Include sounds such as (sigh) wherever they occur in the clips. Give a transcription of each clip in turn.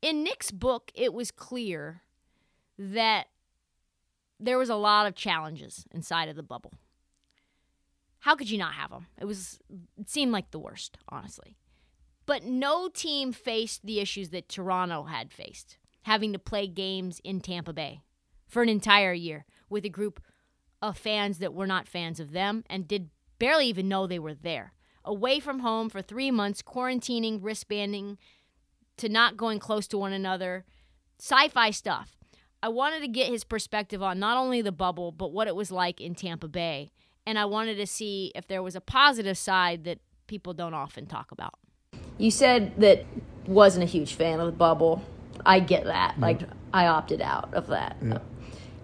In Nick's book, it was clear that there was a lot of challenges inside of the bubble. How could you not have them? It was it seemed like the worst, honestly. But no team faced the issues that Toronto had faced, having to play games in Tampa Bay for an entire year with a group of fans that were not fans of them and did barely even know they were there. Away from home for 3 months, quarantining, wristbanding, to not going close to one another. Sci-fi stuff. I wanted to get his perspective on not only the bubble, but what it was like in Tampa Bay. And I wanted to see if there was a positive side that people don't often talk about. You said that wasn't a huge fan of the bubble. I get that. Mm-hmm. Like I opted out of that. Yeah.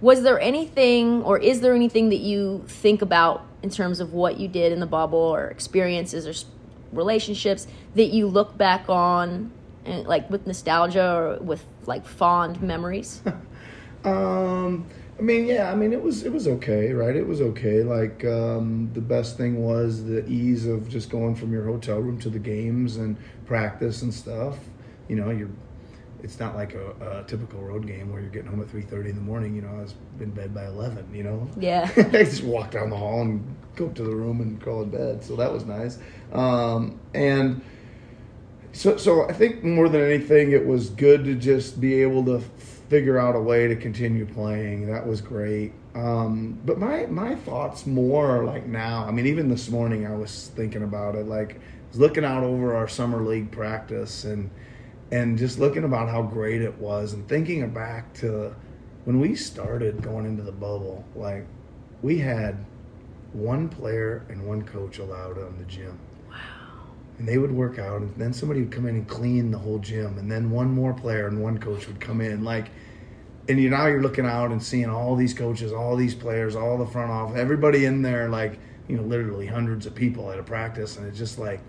Was there anything or is there anything that you think about in terms of what you did in the bubble or experiences or relationships that you look back on and like with nostalgia or with like fond memories? (laughs) Um, I mean, yeah, I mean, it was it was okay, right? It was okay. Like um, the best thing was the ease of just going from your hotel room to the games and practice and stuff. You know, you're. It's not like a, a typical road game where you're getting home at three thirty in the morning. You know, I was in bed by eleven. You know. Yeah. (laughs) I just walk down the hall and go up to the room and crawl in bed. So that was nice. Um, and so, so I think more than anything, it was good to just be able to figure out a way to continue playing. That was great. Um, but my my thoughts more like now. I mean, even this morning I was thinking about it. Like, I was looking out over our summer league practice and and just looking about how great it was and thinking back to when we started going into the bubble. Like, we had one player and one coach allowed on the gym and they would work out and then somebody would come in and clean the whole gym and then one more player and one coach would come in like and you now you're looking out and seeing all these coaches all these players all the front office everybody in there like you know literally hundreds of people at a practice and it's just like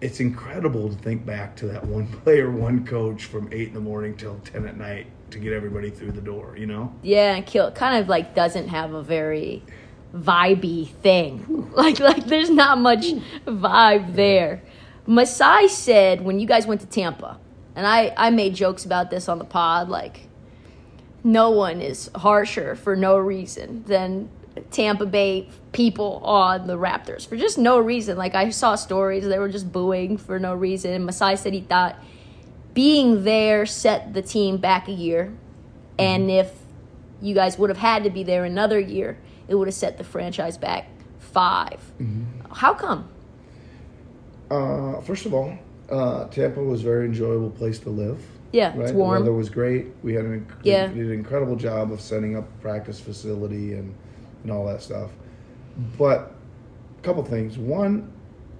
it's incredible to think back to that one (laughs) player one coach from 8 in the morning till 10 at night to get everybody through the door you know? Yeah, kind of like doesn't have a very vibey thing. (laughs) Like like there's not much vibe there. Masai said when you guys went to Tampa, and I I made jokes about this on the pod like no one is harsher for no reason than Tampa Bay people on the Raptors for just no reason. Like I saw stories they were just booing for no reason. And Masai said he thought being there set the team back a year and if you guys would have had to be there another year, it would have set the franchise back 5 How come? uh, first of all uh, tampa was a very enjoyable place to live Yeah, right? it's The weather was great. We had an, inc- Yeah. did an incredible job of setting up practice facility and, and all that stuff. But a couple things. One,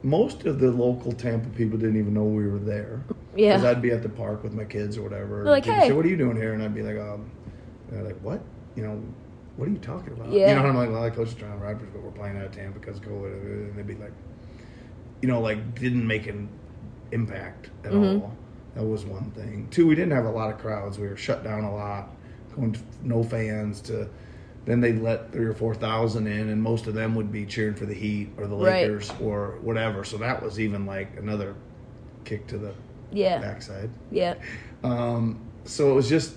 most of the local Tampa people didn't even know we were there. Yeah. Because I'd be at the park with my kids or whatever. They're like, "Hey." say, what are you doing here? And I'd be like, um, they're like, what? You know, what are you talking about? Yeah. You know, I'm like, well, I coach the Toronto Raptors, but we're playing out of Tampa because COVID. And they'd be like, you know, like didn't make an impact at Mm-hmm. all. That was one thing. Two, we didn't have a lot of crowds. We were shut down a lot, going to no fans to then they'd let three or four thousand in, and most of them would be cheering for the Heat or the Right. Lakers or whatever. So that was even like another kick to the Yeah. backside. Yeah. Um, so it was just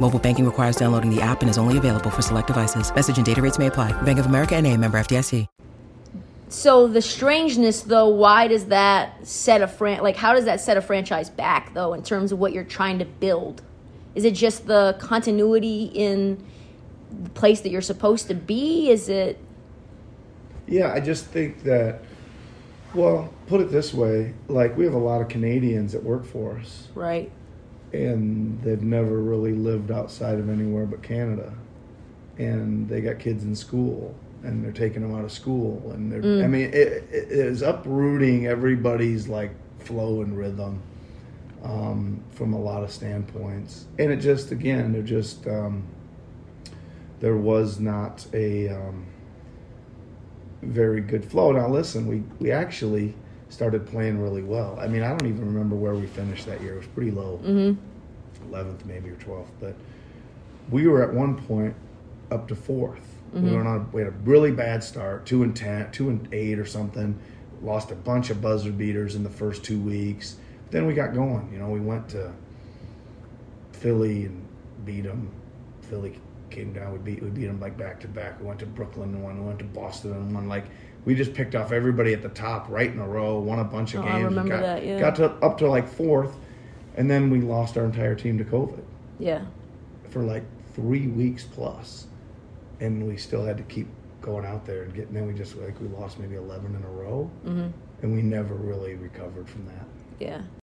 Mobile banking requires downloading the app and is only available for select devices. Message and data rates may apply. Bank of America and a member FDIC. So the strangeness, though, why does that set a fran? Like, how does that set a franchise back, though, in terms of what you're trying to build? Is it just the continuity in the place that you're supposed to be? Is it? Yeah, I just think that. Well, put it this way: like we have a lot of Canadians that work for us, Right. And they've never really lived outside of anywhere but Canada, and they got kids in school, and they're taking them out of school, and they're. I mean, it, it is uprooting everybody's like flow and rhythm, um, from a lot of standpoints, and it just again, they're just. Um, there was not a. Um, very good flow. Now listen, we we actually started playing really well. I mean, I don't even remember where we finished that year. It was pretty low, mm-hmm. 11th maybe or twelfth. But we were at one point up to 4th We mm-hmm. were on. We had a really bad start, two and ten, two and eight or something. Lost a bunch of buzzer beaters in the first two weeks. Then we got going. You know, we went to Philly and beat them. Philly came down. We beat we beat them like back to back. We went to Brooklyn and won. We went to Boston and won. Like we just picked off everybody at the top right in a row. Won a bunch of Oh, I games. remember got, that, yeah. Got to up to like fourth, and then we lost our entire team to COVID Yeah. for like three weeks plus, and we still had to keep going out there and getting. Then we just like we lost maybe eleven in a row, Mm-hmm. and we never really recovered from that. Yeah.